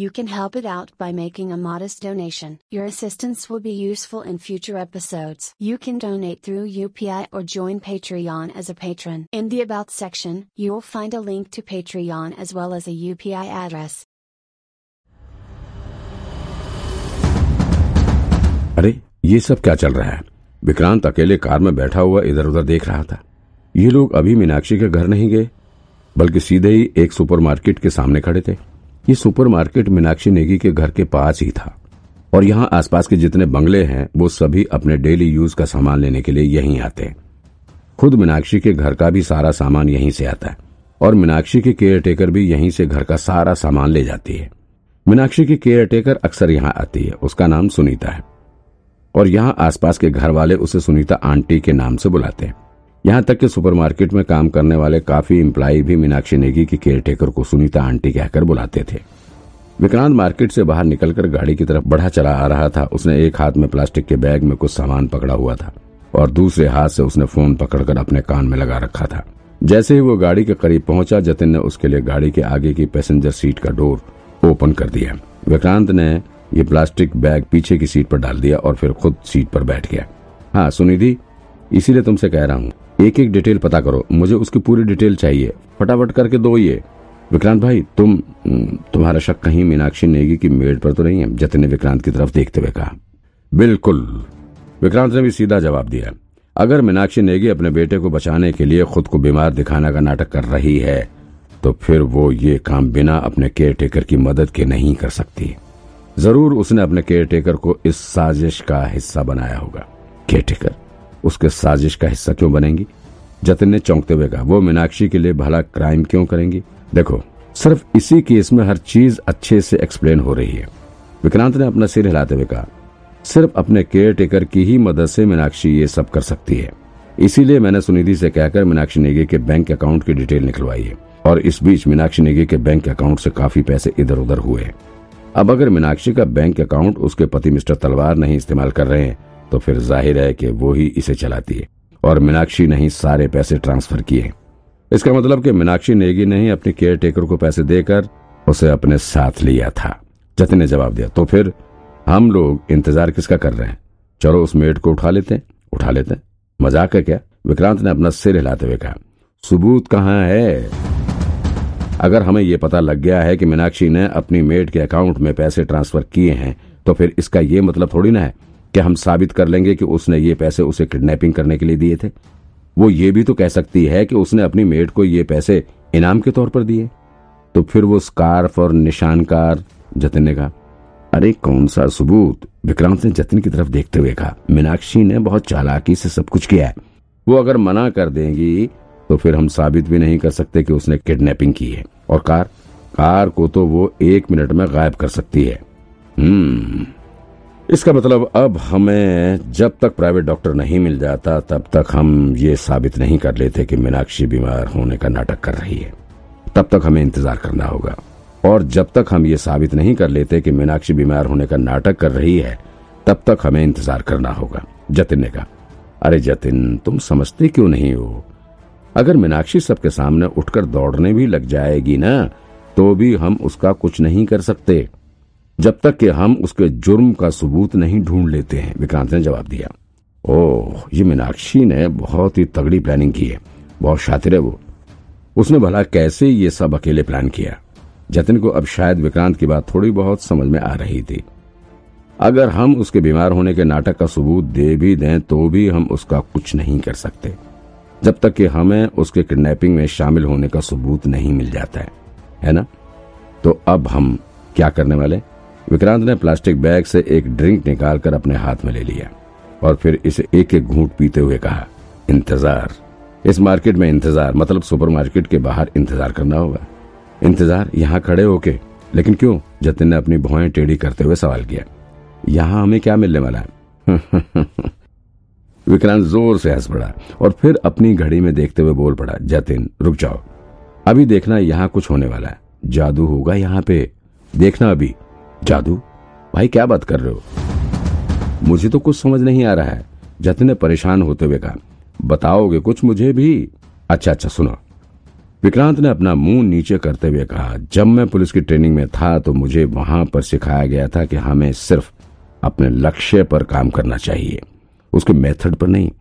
you can help it out by making a modest donation. Your assistance will be useful in future episodes. You can donate through UPI or join Patreon as a patron. In the About section, you will find a link to Patreon as well as a UPI address. अरे ये सब क्या चल रहा है विक्रांत अकेले car में बैठा हुआ इधर उधर देख रहा था ये लोग अभी मीनाक्षी के घर नहीं गए बल्कि सीधे ही एक सुपरमार्केट के सामने खड़े थे ये सुपरमार्केट मीनाक्षी नेगी के घर के पास ही था। और यहाँ आसपास के जितने बंगले हैं, वो सभी अपने डेली यूज़ का सामान लेने के लिए यहीं आते हैं। खुद मीनाक्षी के घर का भी सारा सामान यहीं से आता है, और मीनाक्षी की केयर टेकर भी यहीं से घर का सारा सामान ले जाती है। मीनाक्षी की केयर टेकर अक्सर यहाँ आती है, उसका नाम सुनीता है। और यहाँ आसपास के घर वाले उसे सुनीता आंटी के नाम से बुलाते हैं। यहाँ तक कि सुपरमार्केट में काम करने वाले काफ़ी इम्प्लाई भी मीनाक्षी नेगी की केयरटेकर को सुनीता आंटी कहकर बुलाते थे। विक्रांत मार्केट से बाहर निकलकर गाड़ी की तरफ़ बढ़ा चला आ रहा था। उसने एक हाथ में प्लास्टिक के बैग में कुछ सामान पकड़ा हुआ था और दूसरे हाथ से उसने फ़ोन पकड़कर अपने कान में लगा रखा था। जैसे ही वो गाड़ी के करीब पहुँचा, जतिन ने उसके लिए गाड़ी के आगे की पैसेंजर सीट का डोर ओपन कर दिया। विक्रांत ने ये प्लास्टिक बैग पीछे की सीट पर डाल दिया और फिर खुद सीट पर बैठ गया। हाँ सुनिधि, इसीलिए तुमसे कह रहा हूँ एक एक डिटेल पता करो। मुझे उसकी पूरी डिटेल चाहिए। फटाफट करके दो ये। विक्रांत भाई, तुम तुम्हारा शक कहीं मीनाक्षी नेगी की मेड पर तो नहीं है, जतिन ने विक्रांत की तरफ़ देखते हुए कहा। बिल्कुल। विक्रांत ने भी सीधा जवाब दिया। अगर मीनाक्षी नेगी अपने बेटे को बचाने के लिए खुद को बीमार दिखाने का नाटक कर रही है तो फिर वो ये काम बिना अपने केयर टेकर की मदद के नहीं कर सकती। ज़रूर उसने अपने केयर टेकर को इस साजिश का हिस्सा बनाया होगा। केयर टेकर उसके साजिश का हिस्सा क्यों बनेंगी? जतिन ने चौंकते हुए कहा, वो मीनाक्षी के लिए भला क्राइम क्यों करेंगी? देखो, सिर्फ़ इसी केस में हर चीज़ अच्छे से एक्सप्लेन हो रही है। विक्रांत ने अपना सिर हिलाते हुए कहा, सिर्फ़ अपने केयर टेकर की ही मदद से मीनाक्षी ये सब कर सकती है। इसीलिए मैंने सुनिधि से कहकर मीनाक्षी नेगी के बैंक अकाउंट की डिटेल निकलवाई है और इस बीच मीनाक्षी नेगी के बैंक अकाउंट से काफ़ी पैसे इधर उधर हुए हैं। अब अगर मीनाक्षी का बैंक अकाउंट उसके पति मिस्टर तलवार नहीं इस्तेमाल कर रहे हैं तो फिर ज़ाहिर है कि वो ही इसे चलाती है। और मीनाक्षी ने ही सारे पैसे ट्रांसफ़र किए इसका मतलब कि मीनाक्षी नेगी ने ही अपने केयर टेकर को पैसे देकर उसे अपने साथ लिया था। जतिन ने जवाब दिया। तो फिर हम लोग इंतज़ार किसका कर रहे हैं? चलो उस मेड को उठा लेते हैं। उठा लेते हैं। मज़ाक है क्या? विक्रांत ने अपना सिर हिलाते हुए कहा, सबूत कहाँ है? अगर हमें यह पता लग गया है कि मीनाक्षी ने अपनी मेड के अकाउंट में पैसे ट्रांसफ़र किए हैं तो फिर इसका ये मतलब थोड़ी ना है कि हम साबित कर लेंगे कि उसने ये पैसे उसे किडनैपिंग करने के लिए दिए थे। वो ये भी तो कह सकती है कि उसने अपनी मेड को ये पैसे इनाम के तौर पर दिए। तो फिर वो स्कार्फ और निशानकार जतिन ने कहा, अरे, कौन सा सबूत? विक्रांत ने जतिन की तरफ़ देखते हुए कहा, मीनाक्षी ने बहुत चालाकी से सब कुछ किया है। वो अगर मना कर देंगी तो फिर हम साबित भी नहीं कर सकते कि उसने किडनैपिंग की है। और कार कार को तो वो एक मिनट में गायब कर सकती है। हम्म। इसका मतलब अब हमें जब तक प्राइवेट डॉक्टर नहीं मिल जाता, तब तक हम ये साबित नहीं कर लेते कि मीनाक्षी बीमार होने का नाटक कर रही है। तब तक हमें इंतज़ार करना होगा। और जब तक हम ये साबित नहीं कर लेते कि मीनाक्षी बीमार होने का नाटक कर रही है, तब तक हमें इंतज़ार करना होगा। जतिन ने कहा, अरे जतिन, तुम समझते क्यों नहीं हो? अगर मीनाक्षी सबके सामने उठकर दौड़ने भी लग जाएगी ना तो भी हम उसका कुछ नहीं कर सकते। जब तक कि हम उसके जुर्म का सबूत नहीं ढूंढ लेते हैं, विक्रांत ने जवाब दिया। ओह, ये मीनाक्षी ने बहुत ही तगड़ी प्लानिंग की है। बहुत शातिर है वो। उसने भला कैसे ये सब अकेले प्लान किया? जतिन को अब शायद विक्रांत की बात थोड़ी बहुत समझ में आ रही थी। अगर हम उसके बीमार होने के नाटक का सबूत दे भी दें तो भी हम उसका कुछ नहीं कर सकते। जब तक कि हमें उसके किडनैपिंग में शामिल होने का सबूत नहीं मिल जाता है। है ना? तो अब हम क्या करने वाले? विक्रांत ने प्लास्टिक बैग से एक ड्रिंक निकालकर अपने हाथ में ले लिया और फिर इसे एक एक घूंट पीते हुए कहा, इंतज़ार। इस मार्केट में इंतज़ार मतलब सुपरमार्केट के बाहर इंतज़ार करना होगा। इंतज़ार, यहाँ खड़े होके। लेकिन क्यों? जतिन ने अपनी भौएँ टेढ़ी करते हुए सवाल किया, यहाँ हमें क्या मिलने वाला है? विक्रांत ज़ोर से हंस पड़ा और फिर अपनी घड़ी में देखते हुए बोल पड़ा, जतिन, रुक जाओ। अभी देखना यहाँ कुछ होने वाला है। जादू होगा यहाँ पे। देखना अभी। जादू? भाई, क्या बात कर रहे हो? मुझे तो कुछ समझ नहीं आ रहा है। जतिन ने परेशान होते हुए कहा, बताओगे कुछ मुझे भी? अच्छा अच्छा सुनो। विक्रांत ने अपना मुँह नीचे करते हुए कहा, जब मैं पुलिस की ट्रेनिंग में था तो मुझे वहाँ पर सिखाया गया था कि हमें सिर्फ़ अपने लक्ष्य पर काम करना चाहिए। उसके मेथड पर नहीं।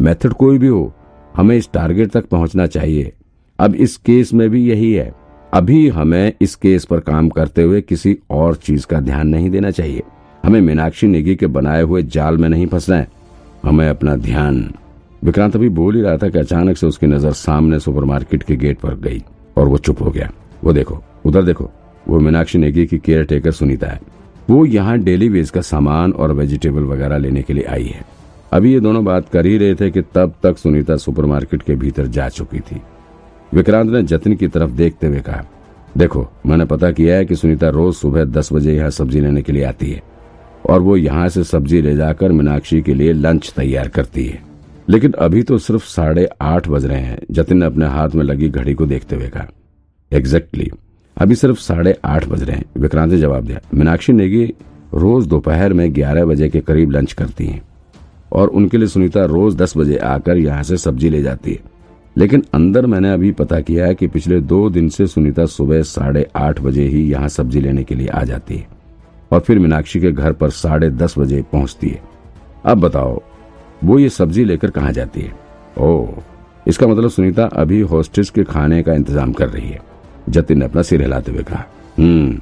मेथड कोई भी हो, हमें इस टारगेट तक पहुँचना चाहिए। अब इस केस में भी यही है। अभी हमें इस केस पर काम करते हुए किसी और चीज़ का ध्यान नहीं देना चाहिए। हमें मीनाक्षी नेगी के बनाए हुए जाल में नहीं फंसना है। हमें अपना ध्यान। विक्रांत अभी बोल ही रहा था कि अचानक से उसकी नज़र सामने सुपरमार्केट के गेट पर गई और वो चुप हो गया। वो देखो, उधर देखो, वो मीनाक्षी नेगी की केयर टेकर सुनीता है। वो यहाँ डेली वेज का सामान और वेजिटेबल वगैरह लेने के लिए आई है। अभी ये दोनों बात कर ही रहे थे कि तब तक सुनीता सुपरमार्केट के भीतर जा चुकी थी। विक्रांत ने जतिन की तरफ़ देखते हुए कहा देखो मैंने पता किया है कि सुनीता रोज सुबह दस बजे यहाँ सब्ज़ी लेने के लिए आती है और वो यहाँ से सब्ज़ी ले जाकर मीनाक्षी के लिए लंच तैयार करती है। लेकिन अभी तो सिर्फ़ साढ़े आठ बज रहे हैं जतिन ने अपने हाथ में लगी घड़ी को देखते हुए कहा। एग्जैक्टली exactly, अभी सिर्फ़ साढ़े आठ बज रहे हैं विक्रांत ने जवाब दिया। मीनाक्षी नेगी रोज दोपहर में ग्यारह बजे के करीब लंच करती हैं और उनके लिए सुनीता रोज दस बजे आकर यहाँ से सब्ज़ी ले जाती है। लेकिन अंदर मैंने अभी पता किया है कि पिछले दो दिन से सुनीता सुबह साढ़े आठ बजे ही यहाँ सब्ज़ी लेने के लिए आ जाती है और फिर मीनाक्षी के घर पर साढ़े दस बजे पहुँचती है। अब बताओ, वो ये सब्ज़ी लेकर कहा जाती है? ओ इसका मतलब सुनीता अभी हॉस्टेस के खाने का इंतज़ाम कर रही है। जतिन ने अपना सिर हिलाते हुए कहा हम्म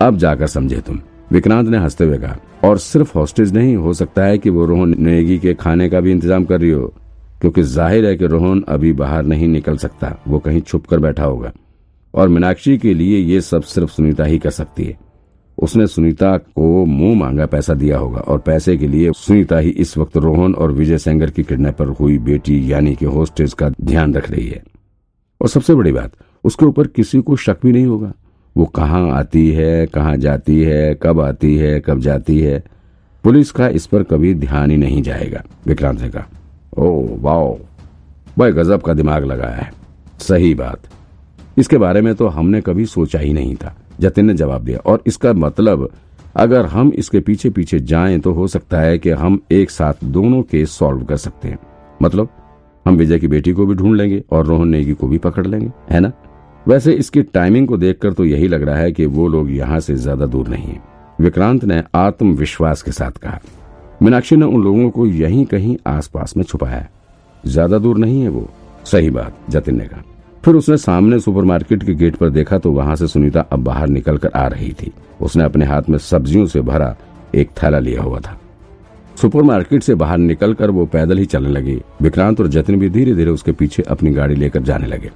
अब जाकर समझे तुम। विक्रांत ने हँसते हुए कहा, और सिर्फ़ हॉस्टेज नहीं, हो सकता है कि वो रोहन नेगी के खाने का भी इंतज़ाम कर रही हो। क्योंकि ज़ाहिर है कि रोहन अभी बाहर नहीं निकल सकता, वो कहीं छुप कर बैठा होगा। और मीनाक्षी के लिए ये सब सिर्फ़ सुनीता ही कर सकती है। उसने सुनीता को मुँह मांगा पैसा दिया होगा और पैसे के लिए सुनीता ही इस वक्त रोहन और विजय सेंगर की किडनैपर हुई बेटी, यानी कि होस्टेज का ध्यान रख रही है। और सबसे बड़ी बात, उसके ऊपर किसी को शक भी नहीं होगा। वो कहाँ आती है, कहाँ जाती है, कब आती है, कब जाती है, पुलिस का इस पर कभी ध्यान ही नहीं जाएगा, विक्रांत ने कहा। Oh wow. भाई गजब का दिमाग लगाया है। सही बात। इसके बारे में तो हमने कभी सोचा ही नहीं था। जतिन ने जवाब दिया। और इसका मतलब अगर हम इसके पीछे पीछे जाएँ तो हो सकता है कि हम एक साथ दोनों केस सॉल्व कर सकते हैं। मतलब हम विजय की बेटी को भी ढूंढ लेंगे और रोहन नेगी को भी पकड़ लेंगे, है ना? वैसे इसकी टाइमिंग को देखकर तो यही लग रहा है कि वो लोग यहाँ से ज़्यादा दूर नहीं है। विक्रांत ने आत्मविश्वास के साथ कहा। मीनाक्षी ने उन लोगों को यहीं कहीं आसपास में छुपाया है। ज़्यादा दूर नहीं है वो। सही बात, जतिन ने कहा। फिर उसने सामने सुपरमार्केट के गेट पर देखा तो वहाँ से सुनीता अब बाहर निकलकर आ रही थी। उसने अपने हाथ में सब्जियों से भरा एक थैला लिया हुआ था। सुपरमार्केट से बाहर निकलकर वो पैदल ही चलने लगी। विक्रांत और जतिन भी धीरे धीरे उसके पीछे अपनी गाड़ी लेकर जाने लगे।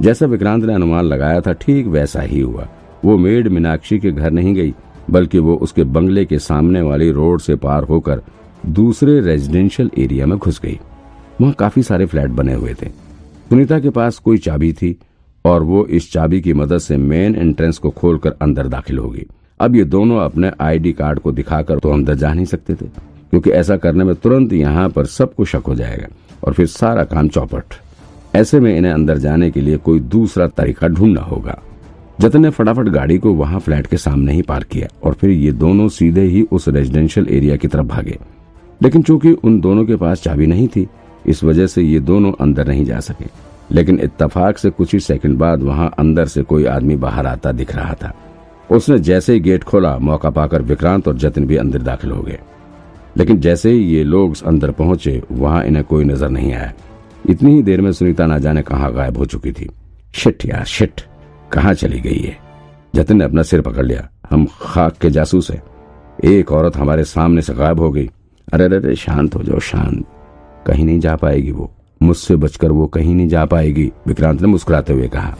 जैसा विक्रांत ने अनुमान लगाया था, ठीक वैसा ही हुआ। वो मेड मीनाक्षी के घर नहीं गई बल्कि वो उसके बंगले के सामने वाली रोड से पार होकर दूसरे रेजिडेंशियल एरिया में घुस गई। वहाँ काफ़ी सारे फ्लैट बने हुए थे। सुनीता के पास कोई चाबी थी और वो इस चाबी की मदद से मेन एंट्रेंस को खोलकर अंदर दाखिल होगी। अब ये दोनों अपने आईडी कार्ड को दिखाकर तो अंदर जा नहीं सकते थे, क्योंकि ऐसा करने में तुरंत यहाँ पर सबको शक हो जाएगा और फिर सारा काम चौपट। ऐसे में इन्हें अंदर जाने के लिए कोई दूसरा तरीका ढूंढना होगा। जतन ने फटाफट गाड़ी को वहाँ फ्लैट के सामने ही पार्क किया और फिर ये दोनों सीधे ही उस रेजिडेंशियल एरिया की तरफ़ भागे। लेकिन चूँकि उन दोनों के पास चाबी नहीं थी, इस वजह से ये दोनों अंदर नहीं जा सके। लेकिन इत्तेफाक से कुछ ही सेकंड बाद वहाँ अंदर से कोई आदमी बाहर आता दिख रहा था। उसने जैसे ही गेट खोला, मौका पाकर विक्रांत और जतिन भी अंदर दाखिल हो गए। लेकिन जैसे ही ये लोग अंदर पहुँचे, वहाँ इन्हें कोई नज़र नहीं आया। इतनी ही देर में सुनीता ना जाने कहा गायब हो चुकी थी। शिट यार, शिट। कहाँ चली गई है? जतिन ने अपना सिर पकड़ लिया। हम खाक के जासूस है। एक औरत हमारे सामने से गायब हो गई। अरे अरे शांत हो जाओ, शांत। कहीं नहीं जा पाएगी वो। मुझसे बचकर वो कहीं नहीं जा पाएगी। विक्रांत ने मुस्कुराते हुए कहा